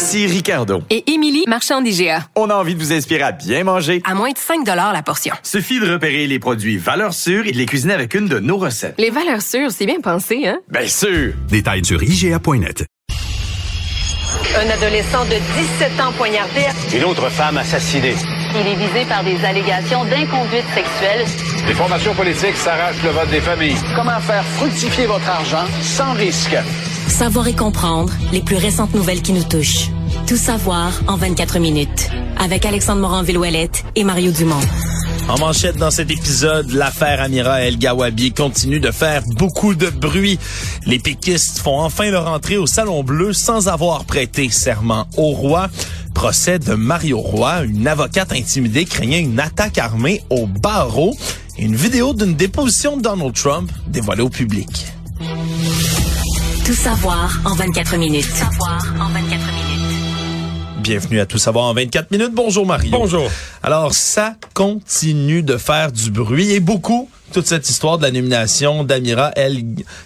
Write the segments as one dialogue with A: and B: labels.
A: Ici Ricardo.
B: Et Émilie, marchand d'IGA.
A: On a envie de vous inspirer à bien manger.
B: À moins de 5 la portion.
A: Suffit de repérer les produits valeurs sûres et de les cuisiner avec une de nos recettes.
B: Les valeurs sûres, c'est bien pensé, hein?
A: Bien sûr!
C: Détails sur IGA.net.
D: Un adolescent de 17 ans poignardé.
E: Une autre femme assassinée.
D: Il est visé par des allégations d'inconduite sexuelle.
E: Les formations politiques s'arrachent le vote des familles. Comment faire fructifier votre argent sans risque?
F: Savoir et comprendre les plus récentes nouvelles qui nous touchent. Tout savoir en 24 minutes. Avec Alexandre Morin-Villouellette et Mario Dumont.
G: En manchette dans cet épisode, l'affaire Amira El Gawabi continue de faire beaucoup de bruit. Les péquistes font enfin leur entrée au Salon Bleu sans avoir prêté serment au roi. Procès de Mario Roy, une avocate intimidée craignant une attaque armée au barreau. Une vidéo d'une déposition de Donald Trump dévoilée au public.
F: Tout savoir en 24 minutes. Savoir en 24 minutes.
G: Bienvenue à Tout savoir en 24 minutes. Bonjour Mario.
H: Bonjour.
G: Alors, ça continue de faire du bruit et beaucoup toute cette histoire de la nomination d'Amira El,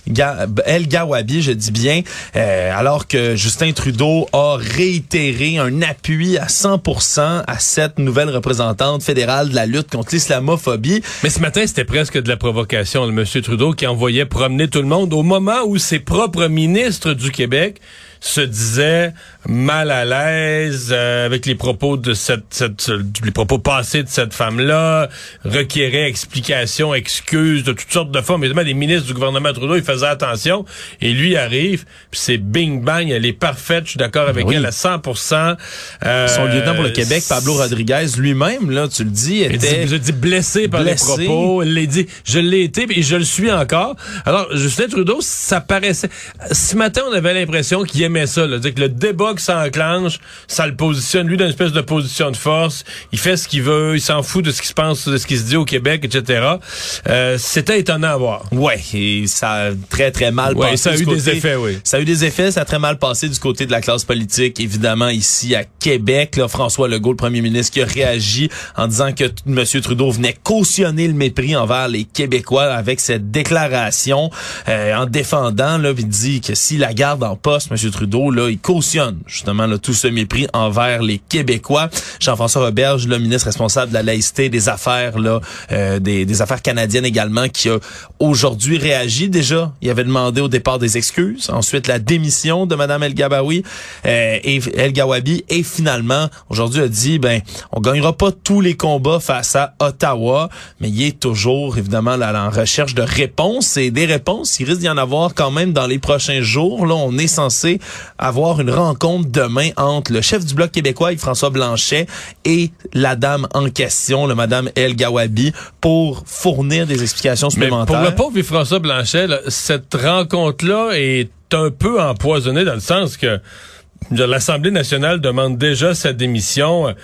G: Ga El Gawabi, je dis bien, euh, alors que Justin Trudeau a réitéré un appui à 100% à cette nouvelle représentante fédérale de la lutte contre l'islamophobie.
H: Mais ce matin, c'était presque de la provocation. Le monsieur Trudeau qui envoyait promener tout le monde au moment où ses propres ministres du Québec se disaient mal à l'aise euh, avec les propos de cette, cette, les propos passés de cette femme-là, requérait explication, excuse de toutes sortes de formes. Évidemment, les ministres du gouvernement Trudeau, ils faisaient attention. Et lui arrive, puis c'est bing bang, elle est parfaite. Je suis d'accord avec
G: Oui.
H: elle à 100%. Euh,
G: Son lieutenant pour le Québec, Pablo Rodriguez, lui-même, là, tu le dis, était...
H: je dis blessé par
G: blessé.
H: les propos. Il l'a dit, je l'ai été et je le suis encore. Alors, Justin Trudeau, ça paraissait. Ce matin, on avait l'impression qu'il aimait ça. Là, dire que le débat qui s'enclenche, ça le positionne lui dans une espèce de position de force. Il fait ce qu'il veut, il s'en fout de ce qui se pense, de ce qui se dit au Québec, etc. Euh, C'était étonnant à voir.
G: Ouais, et ça a très très mal
H: Ouais,
G: passé.
H: ça a
G: du
H: eu des
G: côté-
H: effets, oui.
G: Ça a eu des effets, ça a très mal passé du côté de la classe politique, évidemment ici à Québec. Là, François Legault, le premier ministre, qui a réagi en disant que M. Trudeau venait cautionner le mépris envers les Québécois avec cette déclaration, euh, en défendant, là, il dit que si la garde en poste, M. Trudeau, là, il cautionne justement là, tout ce mépris envers les Québécois. Jean-François Roberge, le ministre responsable de la laïcité des affaires, là, euh, des, des affaires canadiennes également, qui a aujourd'hui réagi déjà. Il avait demandé au départ des excuses, ensuite la démission de Mme El Gabawi euh, et El Gawabi, et finalement aujourd'hui a dit ben on gagnera pas tous les combats face à Ottawa, mais il est toujours évidemment là, en recherche de réponses et des réponses. Il risque d'y en avoir quand même dans les prochains jours. Là, on est censé avoir une rencontre demain entre le chef du bloc québécois, François Blanchet, et la dame en question, le Madame El Gawabi, pour fournir des explications
H: Mais
G: supplémentaires.
H: pour le pauvre François Blanchet, là, cette rencontre-là est un peu empoisonnée dans le sens que l'Assemblée nationale demande déjà sa démission.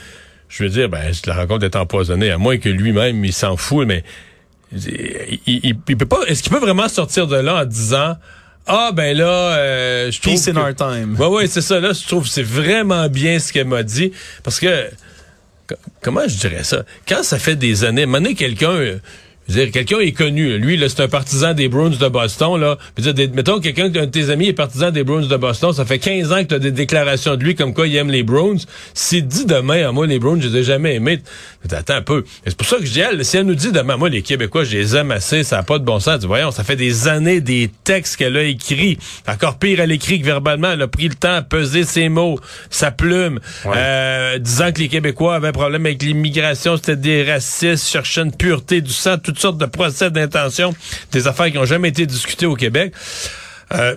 H: Je veux dire, ben, la rencontre est empoisonnée, à moins que lui-même, il s'en fout, mais il, il- il peut pas. Est-ce qu'il peut vraiment sortir de là en disant Ah ben là, euh, je trouve.
G: Peace in our time.
H: Ouais, ouais, c'est ça. Là, je trouve que c'est vraiment bien ce qu'elle m'a dit. Parce que, co- comment je dirais ça? Quand ça fait des années, maintenant quelqu'un, euh, je veux dire, quelqu'un est connu. Lui, là, c'est un partisan des Bruins de Boston, là. Je veux dire, des- mettons, quelqu'un, un de tes amis est partisan des Bruins de Boston, ça fait 15 ans que tu as des déclarations de lui comme quoi il aime les Bruins. S'il dit demain, à moi, les Bruins, je les ai jamais aimés, attends un peu. C'est pour ça que je dis, elle, si elle nous dit demain, moi, les Québécois, je les aime assez, ça n'a pas de bon sens. Dis, Voyons, ça fait des années, des textes qu'elle a écrits. Encore pire, elle écrit que verbalement, elle a pris le temps à peser ses mots, sa plume, euh, disant que les Québécois avaient un problème avec l'immigration, c'était des racistes, cherchaient une pureté du sang, toutes sortes de procès d'intention, des affaires qui n'ont jamais été discutées au Québec. Euh,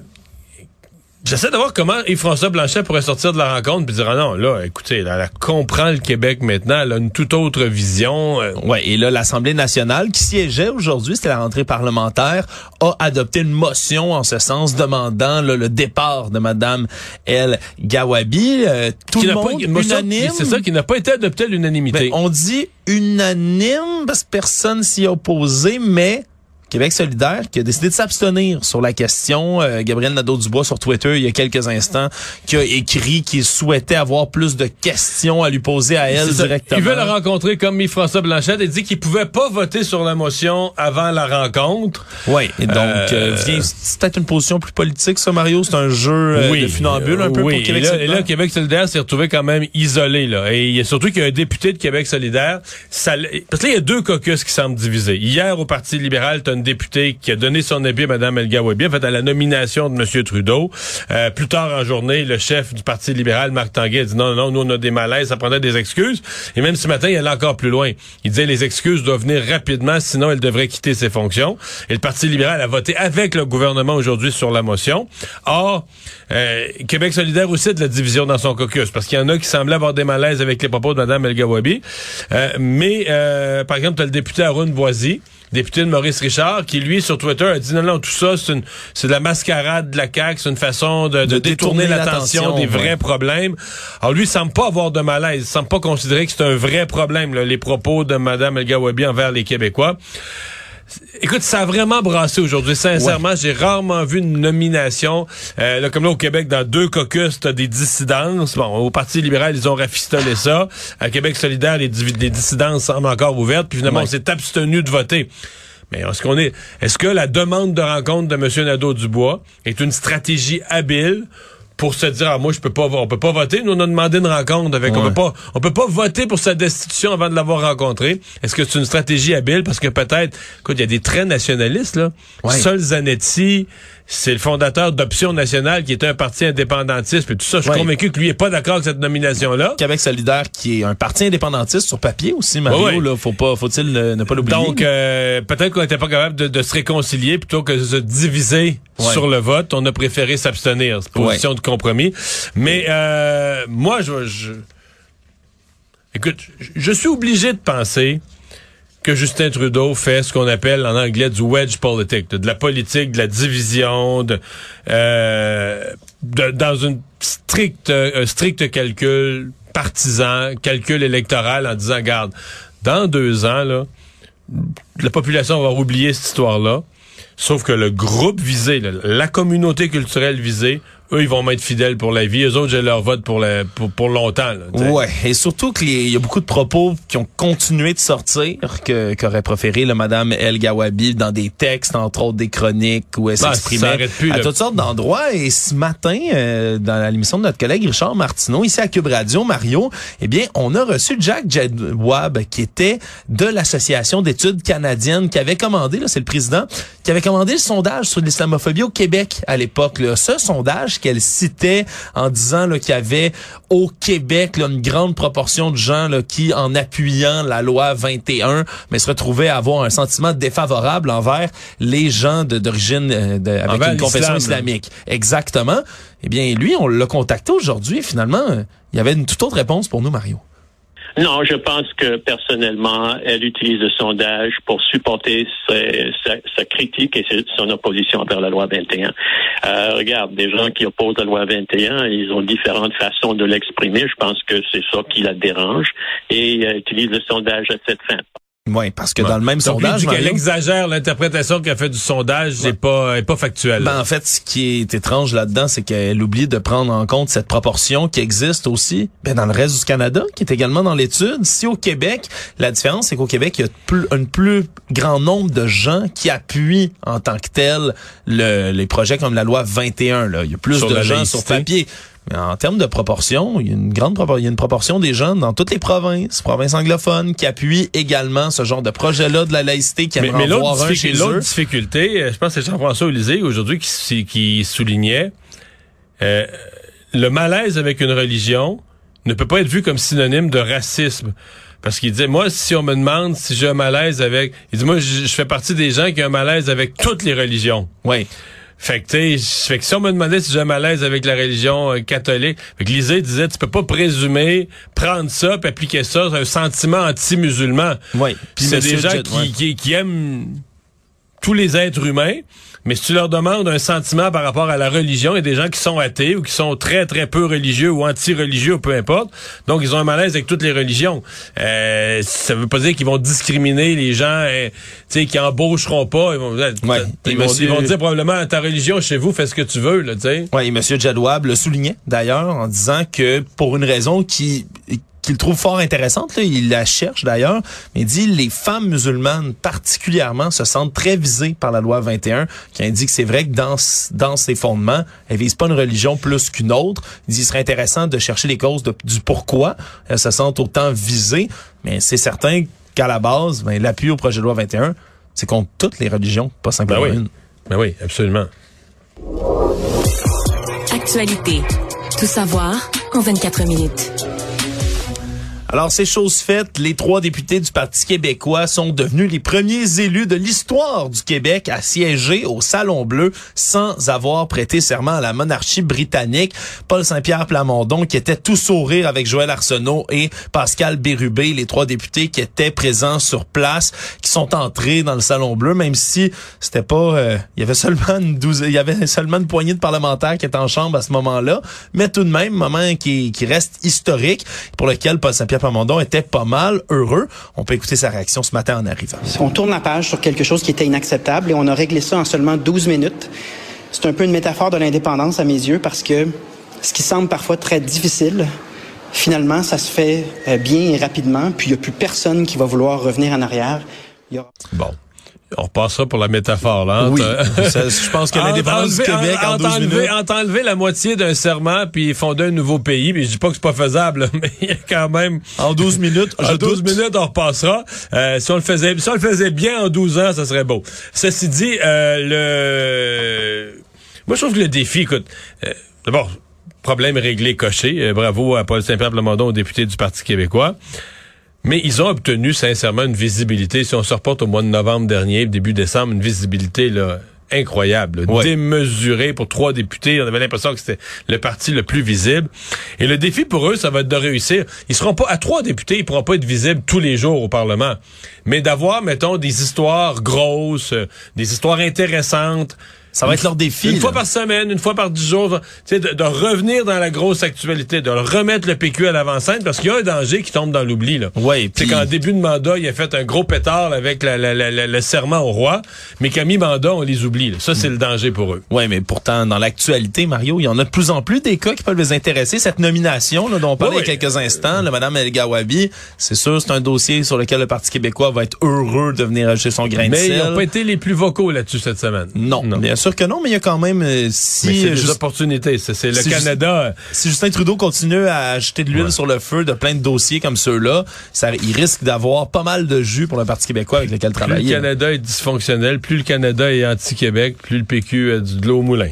H: J'essaie de voir comment Yves-François Blanchet pourrait sortir de la rencontre puis dire ah non là écoutez elle, elle comprend le Québec maintenant elle a une toute autre vision euh,
G: Ouais, et là, l'Assemblée nationale, qui siégeait aujourd'hui, c'était la rentrée parlementaire, a adopté une motion en ce sens, demandant là, le départ de Madame El Gawabi. Euh, tout
H: qui
G: le
H: pas-
G: monde
H: motion-
G: unanime.
H: c'est ça qui n'a pas été adopté à l'unanimité
G: Ben, on dit unanime parce que personne s'y est opposé, mais Québec solidaire qui a décidé de s'abstenir sur la question. Euh, Gabriel Nadeau-Dubois sur Twitter il y a quelques instants qui a écrit qu'il souhaitait avoir plus de questions à lui poser à elle directement.
H: Il veut la rencontrer comme Yves-François Blanchet et dit qu'il pouvait pas voter sur la motion avant la rencontre.
G: Oui, et donc
H: Euh,
G: euh, c'est peut-être une position plus politique ça Mario, c'est un jeu de funambule un peu
H: oui.
G: pour Québec
H: et là,
G: solidaire?
H: et là, Québec solidaire s'est retrouvé quand même isolé. Là. Et il y a surtout qu'il y a un député de Québec solidaire. Ça, parce que là, il y a deux caucus qui semblent divisés. Hier, au Parti libéral, tu une députée qui a donné son avis à Mme El Gawabi, en fait, à la nomination de M. Trudeau. Euh, plus tard en journée, le chef du Parti libéral, Marc Tanguay, a dit non, non, nous, on a des malaises, ça prendrait des excuses. Et même ce matin, il allait encore plus loin. Il disait les excuses doivent venir rapidement, sinon elle devrait quitter ses fonctions. Et le Parti libéral a voté avec le gouvernement aujourd'hui sur la motion. Or, euh, Québec solidaire aussi de la division dans son caucus, parce qu'il y en a qui semblaient avoir des malaises avec les propos de Mme El Gawabi. Euh, mais, euh, par exemple, tu as le député Arun Boisy, député de Maurice Richard, qui lui, sur Twitter, a dit non, non, tout ça, c'est de la mascarade de la CAQ, c'est une façon de, de
G: De
H: détourner,
G: détourner
H: l'attention des vrais problèmes. Alors lui, il semble pas avoir de malaise, il semble pas considérer que c'est un vrai problème, là, les propos de Mme El Gawabi envers les Québécois. Écoute, ça a vraiment brassé aujourd'hui. Sincèrement, j'ai rarement vu une nomination. Euh, là, comme là, au Québec, dans deux caucus, t'as des dissidences. Bon, au Parti libéral, ils ont rafistolé ça. À Québec solidaire, les, dissidences semblent encore ouvertes. Puis finalement,
G: Ouais.
H: on s'est abstenu de voter. Mais est-ce qu'on est, est-ce que la demande de rencontre de M. Nadeau-Dubois est une stratégie habile pour se dire, ah, moi, je peux pas, on peut pas voter. Nous, on a demandé une rencontre avec, on
G: Ouais.
H: peut pas, on peut pas voter pour sa destitution avant de l'avoir rencontré. Est-ce que c'est une stratégie habile? Parce que peut-être, écoute, il y a des traits nationalistes, là.
G: Ouais.
H: Sol Zanetti, c'est le fondateur d'Option Nationale, qui était un parti indépendantiste, puis tout ça. Je suis
G: Ouais.
H: convaincu que lui est pas d'accord avec cette nomination-là.
G: Québec solidaire qui est un parti indépendantiste sur papier aussi Mario
H: Ouais, ouais.
G: là, faut pas faut-il ne, ne pas l'oublier.
H: Donc, euh, peut-être qu'on n'était pas capable de, de se réconcilier plutôt que de se diviser sur le vote. On a préféré s'abstenir. C'est une position de compromis. Mais euh, moi, je, je... Écoute, je suis obligé de penser que Justin Trudeau fait ce qu'on appelle en anglais du wedge politique, de, la politique, de la division, de, euh, de- dans une stricte, un strict calcul partisan, calcul électoral en disant, garde, dans deux ans, là, la population va oublier cette histoire-là. Sauf que le groupe visé, la communauté culturelle visée, eux, ils vont m'être fidèles pour la vie. Eux autres, j'ai leur vote pour, la, pour, pour longtemps. là.
G: Ouais, et surtout qu'il y a beaucoup de propos qui ont continué de sortir que qu'aurait proféré le madame El Gawabi dans des textes entre autres des chroniques où elle
H: Bah, ça
G: s'exprimait
H: plus,
G: à toutes sortes d'endroits et ce matin euh, dans l'émission de notre collègue Richard Martineau ici à Cube Radio Mario, eh bien, on a reçu Jack Jedwab qui était de l'association d'études canadiennes qui avait commandé là, c'est le président qui avait commandé le sondage sur l'islamophobie au Québec à l'époque là. Ce sondage qu'elle citait en disant qu'il y avait au Québec là, une grande proportion de gens là, qui, en appuyant la loi 21, mais se retrouvaient à avoir un sentiment défavorable envers les gens d'origine euh, avec
H: Envers
G: une confession
H: là.
G: islamique. Exactement. Eh bien, lui, on l'a contacté aujourd'hui. Finalement, il y avait une toute autre réponse pour nous, Mario.
I: Non, je pense que personnellement, elle utilise le sondage pour supporter sa, sa critique et son opposition envers la loi 21. Euh, regarde, des gens qui opposent la loi 21, ils ont différentes façons de l'exprimer. Je pense que c'est ça qui la dérange et elle utilise le sondage à cette fin.
G: Oui, parce que dans le même
H: Donc,
G: sondage,
H: qu'elle exagère l'interprétation qu'elle fait du sondage, n'est pas, est pas factuelle.
G: Ben, en fait, ce qui est étrange là-dedans, c'est qu'elle oublie de prendre en compte cette proportion qui existe aussi ben, dans le reste du Canada, qui est également dans l'étude. Si au Québec, la différence, c'est qu'au Québec, il y a plus, un plus grand nombre de gens qui appuient en tant que tel le- les projets comme la loi 21. Là. Il y a plus
H: Sur
G: de gens
H: laïcité.
G: sur papier. Mais en termes de proportion, il y a une grande propor- il y a une proportion des gens dans toutes les provinces, provinces anglophones, qui appuient également ce genre de projet-là de la laïcité, qui
H: mais mais l'autre difficulté, euh, je pense que c'est Jean-François Olysée aujourd'hui qui, qui soulignait euh, le malaise avec une religion ne peut pas être vu comme synonyme de racisme. Parce qu'il disait, moi, si on me demande si j'ai un malaise avec... Il dit, moi, je, je fais partie des gens qui ont un malaise avec toutes les religions.
G: Oui.
H: Fait que, tu fait que si on me demandait si j'étais à l'aise avec la religion euh, catholique, fait que Lisée disait, tu peux pas présumer, prendre ça, puis appliquer ça, c'est un sentiment anti-musulman.
G: Oui.
H: Puis c'est des gens qui,
G: ouais.
H: qui, qui aiment tous les êtres humains, mais si tu leur demandes un sentiment par rapport à la religion, il y a des gens qui sont athées ou qui sont très, très peu religieux ou anti-religieux, ou peu importe. Donc, ils ont un malaise avec toutes les religions. Euh, ça veut pas dire qu'ils vont discriminer les gens tu sais, qui embaucheront pas. Ils vont,
G: Ouais.
H: ils vont-
G: monsieur-
H: ils vont dire probablement, ta religion chez vous, fais ce que tu veux, là, sais.
G: Oui, et M. Jadwab le soulignait d'ailleurs en disant que pour une raison qui qu'il trouve fort intéressante, là, il la cherche d'ailleurs, mais il dit les femmes musulmanes particulièrement se sentent très visées par la loi 21, qui indique que c'est vrai que dans, ses fondements, elles visent pas une religion plus qu'une autre. Il dit il serait intéressant de chercher les causes de- du pourquoi elles se sentent autant visées, mais c'est certain qu'à la base, ben, l'appui au projet de loi 21, c'est contre toutes les religions, pas simplement
H: Ben oui.
G: une.
H: Ben oui, absolument.
F: Actualité. Tout savoir en 24 minutes.
G: Alors, c'est chose faite. Les trois députés du Parti québécois sont devenus les premiers élus de l'histoire du Québec à siéger au Salon Bleu sans avoir prêté serment à la monarchie britannique. Paul Saint-Pierre Plamondon, qui était tout sourire avec Joël Arsenault et Pascal Bérubé, les trois députés qui étaient présents sur place, qui sont entrés dans le Salon Bleu, même si c'était pas... euh, il y avait seulement une douzaine, il y avait seulement une poignée de parlementaires qui étaient en chambre à ce moment-là, mais tout de même, moment qui, qui reste historique, pour lequel Paul Saint-Pierre Plamondon était pas mal heureux. On peut écouter sa réaction ce matin en arrivant.
J: On tourne la page sur quelque chose qui était inacceptable et on a réglé ça en seulement 12 minutes. C'est un peu une métaphore de l'indépendance à mes yeux parce que ce qui semble parfois très difficile, finalement, ça se fait euh, bien et rapidement, puis il n'y a plus personne qui va vouloir revenir en arrière.
H: Bon. On repassera pour la métaphore, là.
G: Oui, ça, je pense que l'indépendance du Québec en
H: entre
G: 12
H: enlever- la moitié d'un serment puis fonder un nouveau pays, puis je dis pas que c'est pas faisable, mais il y a quand même...
G: En 12 minutes, je
H: En 12
G: doute.
H: minutes, on repassera. Euh, si on le faisait, si on le faisait bien en 12 ans, ça serait beau. Ceci dit, euh, le, moi je trouve que le défi, écoute, euh, d'abord, problème réglé, coché. Euh, bravo à Paul Saint-Pierre Plamondon, député du Parti québécois. Mais ils ont obtenu sincèrement une visibilité. Si on se reporte au mois de novembre dernier, début décembre, une visibilité là incroyable,
G: Ouais.
H: démesurée pour trois députés. On avait l'impression que c'était le parti le plus visible. Et le défi pour eux, ça va être de réussir. Ils seront pas à trois députés, ils pourront pas être visibles tous les jours au Parlement, mais d'avoir, mettons, des histoires grosses, euh, des histoires intéressantes.
G: Ça va être leur défi.
H: Une
G: là.
H: fois par semaine, une fois par dix jours, tu sais, de, de revenir dans la grosse actualité, de remettre le PQ à l'avant-scène, parce qu'il y a un danger qui tombe dans l'oubli. là.
G: Ouais,
H: C'est qu'en début de mandat, il a fait un gros pétard avec la- la- la- la- le serment au roi, mais qu'à mi-mandat, on les oublie. là. Ça, c'est le danger pour eux.
G: Oui, mais pourtant, dans l'actualité, Mario, il y en a de plus en plus des cas qui peuvent les intéresser. Cette nomination là, dont on parlait
H: Oui,
G: il y a quelques instants, le Madame El Gawabi, c'est sûr, c'est un dossier sur lequel le Parti québécois va être heureux de venir ajouter son grain de
H: Mais ils
G: sel.
H: n'ont pas été les plus vocaux là-dessus cette semaine.
G: Non, bien sûr que non, mais il y a quand même, euh, si,
H: Mais
G: euh,
H: des opportunités. C'est le Canada.
G: si Justin Trudeau continue à ajouter de l'huile sur le feu de plein de dossiers comme ceux-là, ça, il risque d'avoir pas mal de jus pour le Parti québécois avec lequel
H: Plus le
G: travailler.
H: Canada est dysfonctionnel, plus le Canada est anti-Québec, plus le PQ a du de l'eau au moulin.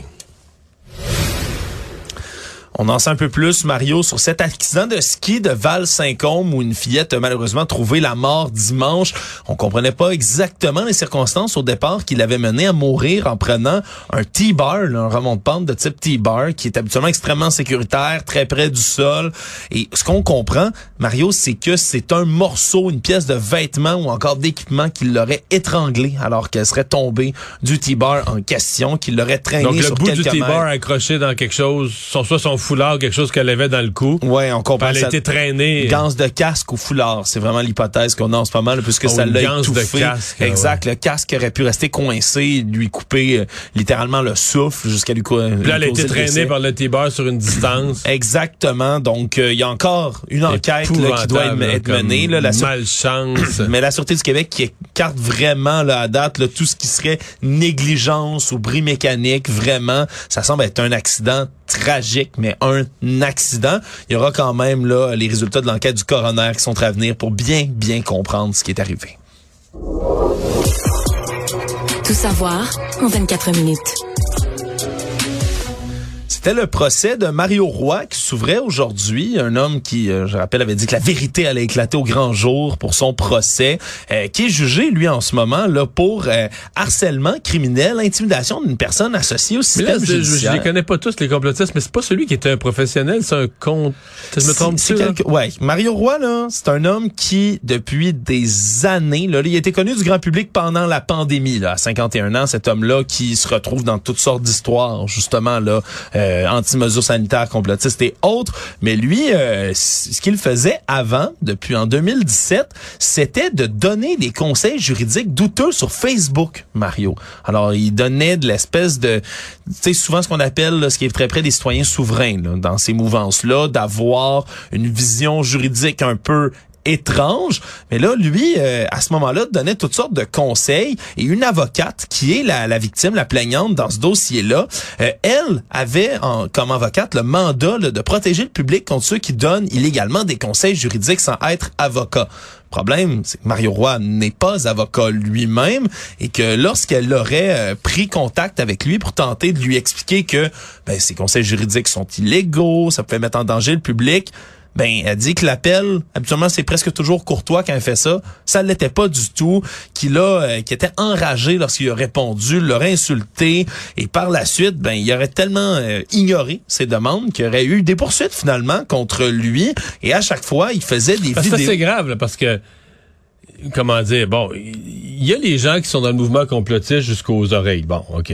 G: On en sait un peu plus, Mario, sur cet accident de ski de Val-Saint-Côme où une fillette a malheureusement trouvé la mort dimanche. On comprenait pas exactement les circonstances au départ qui l'avaient mené à mourir en prenant un T-bar, un remont-de-pente de type T-bar, qui est habituellement extrêmement sécuritaire, très près du sol. Et ce qu'on comprend, Mario, c'est que c'est un morceau, une pièce de vêtement ou encore d'équipement qui l'aurait étranglé alors qu'elle serait tombée du T-bar en question, qui l'aurait traîné
H: Donc, le
G: sur
H: bout du T-bar accroché dans quelque chose, son, soit son foulard, quelque chose qu'elle avait dans le cou.
G: Ouais, on comprend
H: Elle a
G: ça.
H: été traînée.
G: Ganse de casque ou foulard, c'est vraiment l'hypothèse qu'on a en ce moment, là, puisque
H: Oh,
G: ça l'a
H: ganse de
G: étouffé.
H: casque, ah
G: exact, le casque aurait pu rester coincé, lui couper euh, littéralement le souffle jusqu'à lui, co-
H: Puis là, elle a été traînée par le T-bar sur une distance.
G: Exactement. Donc, euh, il y a encore une enquête là, qui doit être, menée. Là, la,
H: malchance.
G: mais la Sûreté du Québec qui écarte vraiment là, à date là, tout ce qui serait négligence ou bris mécanique. Vraiment, ça semble être un accident tragique, mais un accident. Il y aura quand même là les résultats de l'enquête du coroner qui sont à venir pour bien, bien comprendre ce qui est arrivé.
F: Tout savoir en 24 minutes.
G: C'était le procès de Mario Roy qui s'ouvrait aujourd'hui, un homme qui, euh, je rappelle, avait dit que la vérité allait éclater au grand jour pour son procès, euh, qui est jugé, lui, en ce moment, là, pour euh, harcèlement criminel, intimidation d'une personne associée au
H: Mais là,
G: système
H: je, je
G: judiciaire.
H: les connais pas tous, les complotistes, mais c'est pas celui qui était un professionnel, c'est un compte. Je me trompe tu
G: quelque- Ouais, Mario Roy là, c'est un homme qui depuis des années là, il été connu du grand public pendant la pandémie là, à 51 ans, cet homme-là qui se retrouve dans toutes sortes d'histoires justement là, euh, anti-mesures sanitaires complotistes et autres, mais lui euh, ce qu'il faisait avant depuis en 2017, c'était de donner des conseils juridiques douteux sur Facebook, Mario. Alors, il donnait de l'espèce de tu sais souvent ce qu'on appelle ce qui est très près des citoyens souverains dans ces mouvances-là, d'avoir une vision juridique un peu étrange, mais là, lui, euh, à ce moment-là, donnait toutes sortes de conseils et une avocate qui est la, la victime, la plaignante dans ce dossier-là, euh, elle avait en, comme avocate le mandat de protéger le public contre ceux qui donnent illégalement des conseils juridiques sans être avocat. Problème, c'est que Mario Roy n'est pas avocat lui-même et que lorsqu'elle aurait euh, pris contact avec lui pour tenter de lui expliquer que ben, ces conseils juridiques sont illégaux, ça peut mettre en danger le public, ben elle dit que l'appel habituellement c'est presque toujours courtois quand elle fait ça ça l'était pas du tout qu'il a euh, qui était enragé lorsqu'il a répondu l'aurait insulté et par la suite ben il aurait tellement euh, ignoré ses demandes qu'il aurait eu des poursuites finalement contre lui et à chaque fois il faisait des
H: Parce que ça,
G: vidéos
H: c'est grave, là, parce que, comment dire, bon, il y a les gens qui sont dans le mouvement complotiste jusqu'aux oreilles. Bon, OK.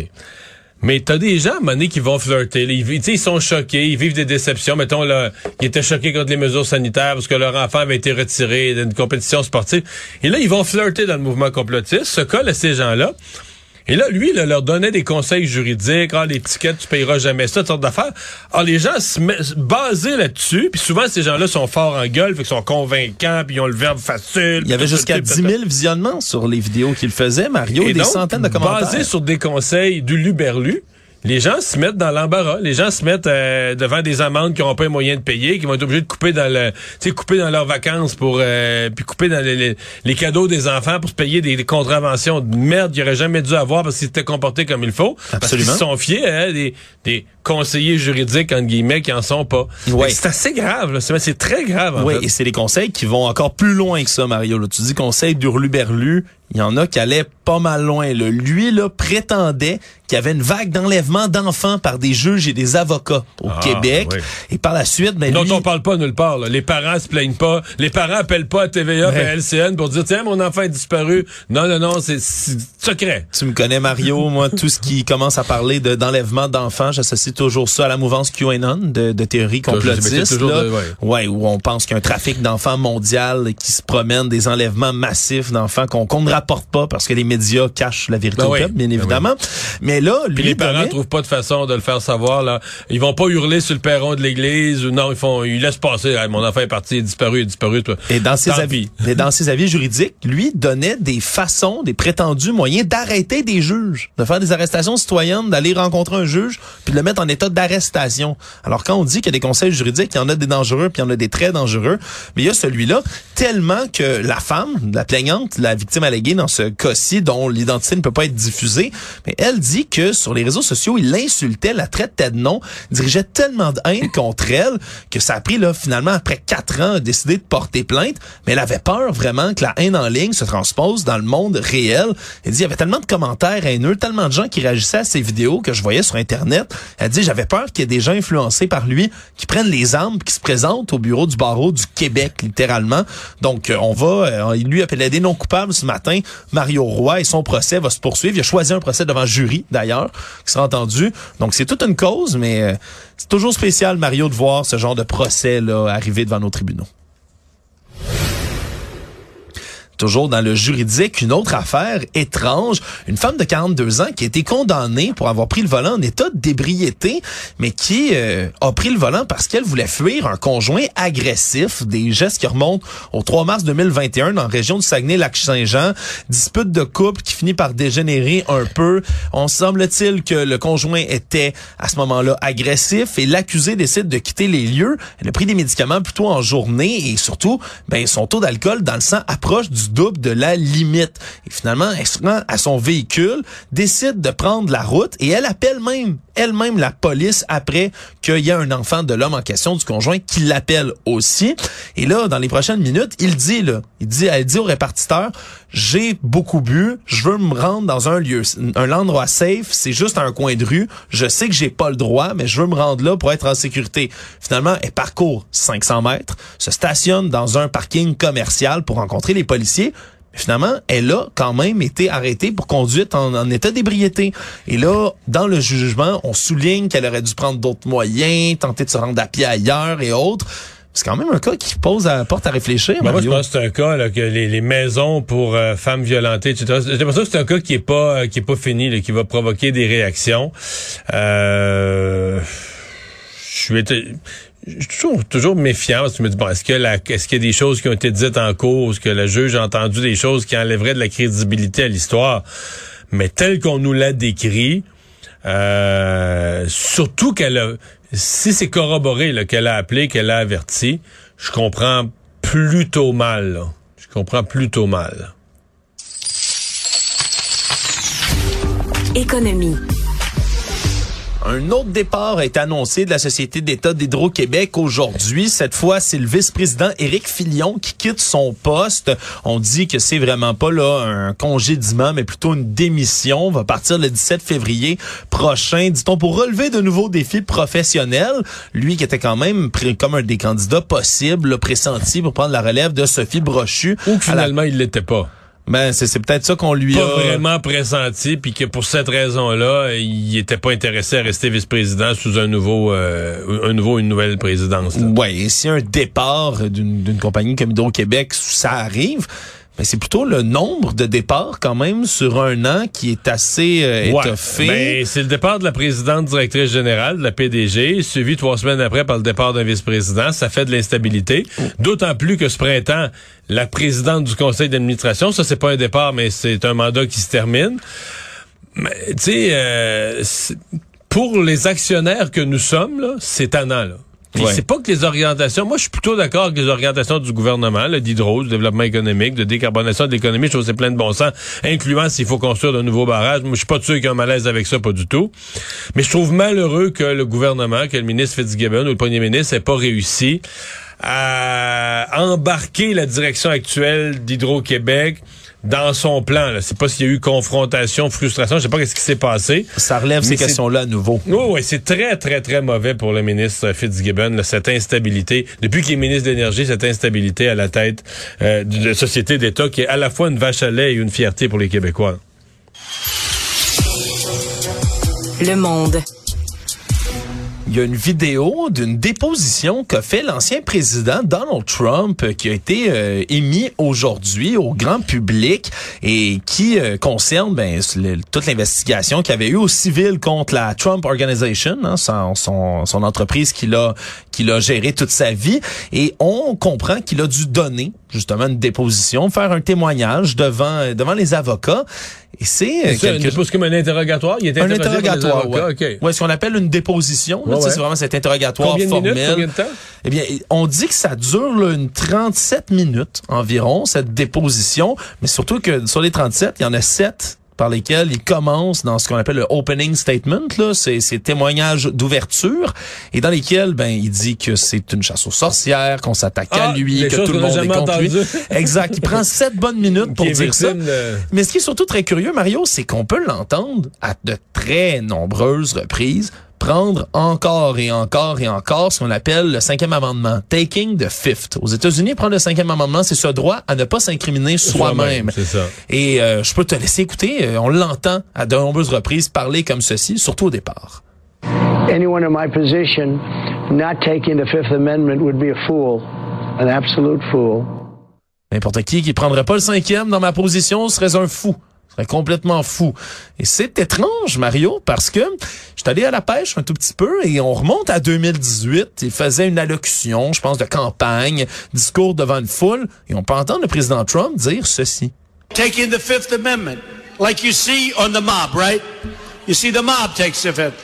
H: Mais t'as des gens, donné, qui vont flirter. Ils, ils sont choqués, ils vivent des déceptions. Mettons, là, ils étaient choqués contre les mesures sanitaires parce que leur enfant avait été retiré d'une compétition sportive. Et là, ils vont flirter dans le mouvement complotiste, se collent à ces gens-là. Et là, lui, là, leur donnait des conseils juridiques. Ah, l'étiquette, tu payeras jamais ça, toutes sortes d'affaires. Alors, les gens se met- basés là-dessus. Puis souvent, ces gens-là sont forts en gueule, fait qu'ils sont convaincants, puis ils ont le verbe facile.
G: il y avait jusqu'à
H: ça,
G: 10 000 visionnements sur les vidéos qu'il faisait Mario
H: et
G: des
H: donc,
G: centaines de commentaires
H: Basé sur des conseils du Luberlu, les gens se mettent dans l'embarras. Les gens se mettent euh, devant des amendes qui n'auront pas les moyens de payer, qui vont être obligés de couper dans le, tu sais, couper dans leurs vacances pour, euh, puis couper dans les, les- les cadeaux des enfants pour se payer des, des contraventions de merde qu'ils n'auraient jamais dû avoir parce qu'ils s'étaient comportés comme il faut.
G: Absolument.
H: Parce qu'ils sont fiers hein, des, des conseillers juridiques entre guillemets qui en sont pas.
G: Ouais.
H: C'est assez grave. C'est c'est très grave. En
G: Oui, et c'est des conseils qui vont encore plus loin que ça, Mario. Là, tu dis conseil d'Urluberlu, il y en a qui allaient pas mal loin. Là. Lui, là, prétendait qu'il y avait une vague d'enlèvement d'enfants par des juges et des avocats au
H: Ah,
G: Québec.
H: oui.
G: Et par la suite, ben,
H: dont
G: lui,
H: on parle pas nulle part. là. Les parents se plaignent pas. Les parents appellent pas à TVA et à LCN pour dire tiens mon enfant est disparu. Non non non c'est secret.
G: tu me connais, Mario. Moi, tout ce qui commence à parler de, d'enlèvement d'enfants, j'associe toujours ça à la mouvance QAnon de, de théorie complotiste. là.
H: de- ouais.
G: Ouais, où on pense qu'il y a un trafic d'enfants mondial qui se promène, des enlèvements massifs d'enfants qu'on ne rapporte pas parce que les médias cachent la vérité
H: Ben
G: au
H: oui.
G: peuple, bien
H: Ben
G: évidemment. Mais là, lui
H: Puis les parents
G: donnait-
H: trouvent pas de façon de le faire savoir là. Ils vont pas hurler sur le perron de l'église non ils font ils laissent passer. Mon enfant est parti, il est disparu, il est disparu toi.
G: Et dans ses
H: Tant
G: avis, mais dans ses avis juridiques, lui donnait des façons, des prétendus moyens d'arrêter des juges, de faire des arrestations citoyennes, d'aller rencontrer un juge, puis de le mettre en état d'arrestation. Alors quand on dit qu'il y a des conseils juridiques, il y en a des dangereux, puis il y en a des très dangereux, mais il y a celui-là tellement que la femme, la plaignante, la victime dans ce cas-ci, dont l'identité ne peut pas être diffusée, mais elle dit que sur les réseaux sociaux, il l'insultait, la traitait de nom, dirigeait tellement de haine contre elle que ça a pris là finalement après quatre ans à décider de porter plainte, mais elle avait peur vraiment que la haine en ligne se transpose dans le monde réel. Elle dit il y avait tellement de commentaires haineux, tellement de gens qui réagissaient à ces vidéos que je voyais sur internet. Elle dit j'avais peur qu'il y ait des gens influencés par lui qui prennent les armes, qui se présentent au bureau du barreau du Québec littéralement. Donc euh, on va, euh, il lui a plaidé non coupable ce matin. Mario Roy et son procès va se poursuivre. Il a choisi un procès devant jury d'ailleurs qui sera entendu. Donc c'est toute une cause, mais euh, c'est toujours spécial Mario de voir ce genre de procès là arriver devant nos tribunaux. Toujours dans le juridique, une autre affaire étrange. Une femme de 42 ans qui a été condamnée pour avoir pris le volant en état d'ébriété, mais qui euh, a pris le volant parce qu'elle voulait fuir un conjoint agressif. Des gestes qui remontent au 3 mars 2021 dans la région du Saguenay-Lac-Saint-Jean. Dispute de couple qui finit par dégénérer un peu. On semble-t-il que le conjoint était à ce moment-là agressif et l'accusé décide de quitter les lieux. Elle a pris des médicaments plutôt en journée et surtout, ben, son taux d'alcool dans le sang approche du double de la limite. Et finalement, elle se rend à son véhicule, décide de prendre la route et elle appelle même elle-même la police après qu'il y a un enfant de l'homme en question, du conjoint, qui l'appelle aussi. Et là, dans les prochaines minutes, il dit, là, il dit, elle dit au répartiteur, j'ai beaucoup bu, je veux me rendre dans un lieu, un endroit safe, c'est juste un coin de rue, je sais que j'ai pas le droit, mais je veux me rendre là pour être en sécurité. Finalement, elle parcourt 500 mètres, se stationne dans un parking commercial pour rencontrer les policiers, finalement, elle a quand même été arrêtée pour conduite en, état d'ébriété. Et là, dans le jugement, on souligne qu'elle aurait dû prendre d'autres moyens, tenter de se rendre à pied ailleurs et autres. C'est quand même un cas qui pose à porte à réfléchir.
H: Ben, moi, je pense que c'est un cas là, que les, maisons pour euh, femmes violentées, etc. J'ai l'impression que c'est un cas qui est pas euh, qui est pas fini, qui va provoquer des réactions. Euh, je suis je suis toujours, toujours méfiant parce que je me dis, bon, est-ce que la, est-ce qu'il y a des choses qui ont été dites en cause, que le juge a entendu des choses qui enlèveraient de la crédibilité à l'histoire? Mais tel qu'on nous l'a décrit, euh, surtout qu'elle a, si c'est corroboré, qu'elle a appelé, qu'elle a averti, je comprends plutôt mal, Je comprends plutôt mal.
F: Économie.
G: Un autre départ est annoncé de la Société d'État d'Hydro-Québec aujourd'hui. Cette fois, c'est le vice-président Éric Filion qui quitte son poste. On dit que c'est vraiment pas là un congédiement, mais plutôt une démission. On va partir le 17 février prochain, dit-on, pour relever de nouveaux défis professionnels. Lui qui était quand même pris comme un des candidats possibles, pressenti pour prendre la relève de Sophie Brochu.
H: Ou finalement, il l'était pas.
G: Ben c'est peut-être ça qu'on lui
H: pas
G: a
H: vraiment pressenti, puis que pour cette raison-là, il était pas intéressé à rester vice-président sous un nouveau, euh, un nouveau, une nouvelle présidence.
G: Ouais, et si un départ d'une compagnie comme Hydro-Québec, ça arrive. Mais c'est plutôt le nombre de départs quand même sur un an qui est assez euh, étoffé.
H: Ben, c'est le départ de la présidente directrice générale de la PDG, suivi trois semaines après par le départ d'un vice-président. Ça fait de l'instabilité. Oh. D'autant plus que ce printemps, la présidente du conseil d'administration, ça c'est pas un départ, mais c'est un mandat qui se termine. Mais tu sais, euh, pour les actionnaires que nous sommes, c'est tannant. Là. C'est pas que les orientations. Moi, je suis plutôt d'accord avec les orientations du gouvernement, d'hydro, du développement économique, de décarbonation de l'économie. Je trouve c'est plein de bon sens, incluant s'il faut construire de nouveaux barrages. Moi, je suis pas sûr qu'il y ait un malaise avec ça, pas du tout. Mais je trouve malheureux que le gouvernement, que le ministre Fitzgibbon ou le premier ministre n'ait pas réussi à embarquer la direction actuelle d'Hydro-Québec dans son plan. Je sais pas s'il y a eu confrontation, frustration, je sais pas ce qui s'est passé.
G: Ça relève ces questions-là à nouveau.
H: Oui, oui, c'est très, très, très mauvais pour le ministre Fitzgibbon, cette instabilité. Depuis qu'il est ministre de l'Énergie, cette instabilité à la tête euh, de la société d'État qui est à la fois une vache à lait et une fierté pour les Québécois.
F: Le monde.
G: Il y a une vidéo d'une déposition qu'a fait l'ancien président Donald Trump euh, qui a été euh, émis aujourd'hui au grand public et qui euh, concerne ben, toute l'investigation qu'il avait eu au civil contre la Trump Organization, hein, son, entreprise qu'il a, qu'il a géré toute sa vie. Et on comprend qu'il a dû donner justement une déposition, faire un témoignage devant, devant les avocats. Et c'est
H: quelque chose comme un interrogatoire. Il
G: un interrogatoire, ouais. Okay. ouais. ce qu'on appelle une déposition. C'est vraiment cet interrogatoire
H: Combien
G: formel.
H: Minutes, combien de temps?
G: Eh bien, on dit que ça dure là, une 37 minutes environ cette déposition, mais surtout que sur les 37, il y en a 7 par lesquels il commence dans ce qu'on appelle le opening statement, là, c'est ces témoignages d'ouverture, et dans lesquels ben il dit que c'est une chasse aux sorcières, qu'on s'attaque à
H: ah,
G: lui, que tout le monde est contre lui. Exact. Il prend sept bonnes minutes pour dire ça. Mais ce qui est surtout très curieux, Mario, c'est qu'on peut l'entendre à de très nombreuses reprises prendre encore et encore et encore ce qu'on appelle le cinquième amendement, taking the fifth. Aux États-Unis, prendre le cinquième amendement, c'est ce droit à ne pas s'incriminer soi-même. Et euh, je peux te laisser écouter, euh, on l'entend à de nombreuses reprises parler comme ceci, surtout au départ.
K: Anyone in my position not taking the Fifth Amendment would be a fool, an absolute fool.
G: N'importe qui qui prendrait pas le cinquième dans ma position serait un fou complètement fou. Et c'est étrange, Mario, parce que je suis allé à la pêche un tout petit peu et on remonte à 2018. Il faisait une allocution, je pense, de campagne, discours devant une foule, et on peut entendre le président Trump dire ceci.
L: Taking the Fifth Amendment, like you see on the mob, right? You see the mob takes the Fifth.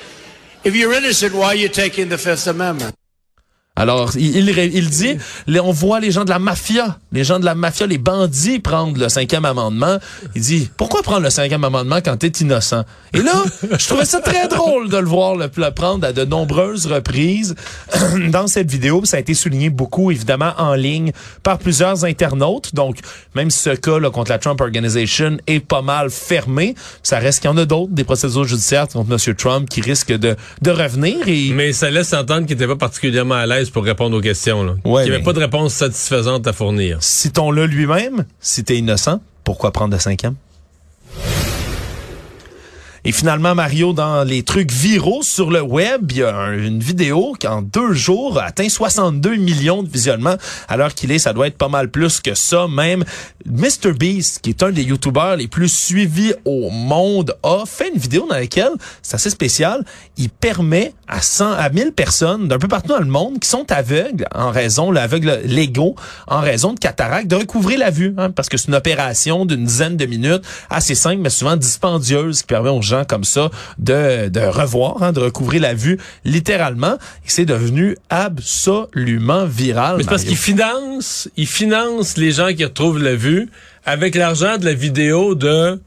L: If you're innocent, why are you taking the Fifth Amendment?
G: Alors, il, il, il dit, on voit les gens de la mafia, les gens de la mafia, les bandits prendre le cinquième amendement. Il dit, pourquoi prendre le cinquième amendement quand t'es innocent? Et là, je trouvais ça très drôle de le voir le, prendre à de nombreuses reprises dans cette vidéo. Ça a été souligné beaucoup, évidemment, en ligne par plusieurs internautes. Donc, même si ce cas là, contre la Trump Organization est pas mal fermé, ça reste qu'il y en a d'autres, des procédures judiciaires contre M. Trump qui risquent de, de revenir.
H: Mais ça laisse entendre qu'il n'était pas particulièrement à l'aise pour répondre aux questions. Là.
G: Ouais,
H: qu'il n'y avait pas de réponse satisfaisante à fournir.
G: citons-le lui-même, si t'es innocent, pourquoi prendre le cinquième? Et finalement, Mario, dans les trucs viraux sur le web, il y a un- une vidéo qui, en deux jours, a atteint 62 millions de visionnements. Alors qu'il est, ça doit être pas mal plus que ça. Même Mr. Beast, qui est un des YouTubers les plus suivis au monde, a fait une vidéo dans laquelle, c'est assez spécial, il permet à 100, à 1000 personnes d'un peu partout dans le monde qui sont aveugles en raison, l'aveugle légaux, en raison de cataracte, de recouvrer la vue, hein, parce que c'est une opération d'une dizaine de minutes, assez simple, mais souvent dispendieuse, qui permet aux gens comme ça de, de revoir, hein, de recouvrir la vue littéralement. C'est devenu absolument viral.
H: Mais parce
G: Mario.
H: qu'il finance, il finance les gens qui retrouvent la vue avec l'argent de la vidéo de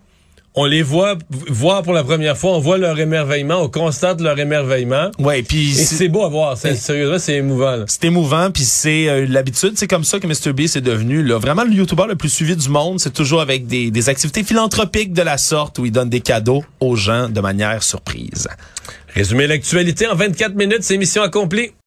H: on les voit voir pour la première fois, on voit leur émerveillement, on constate leur émerveillement.
G: Ouais, puis c'est-
H: beau à voir, c'est sérieusement c'est émouvant.
G: C'est émouvant, puis c'est euh, l'habitude. C'est comme ça que Mr. Beast est devenu là, vraiment le YouTuber le plus suivi du monde. C'est toujours avec des, des activités philanthropiques de la sorte où il donne des cadeaux aux gens de manière surprise.
H: Résumer l'actualité en 24 minutes, c'est mission accomplie.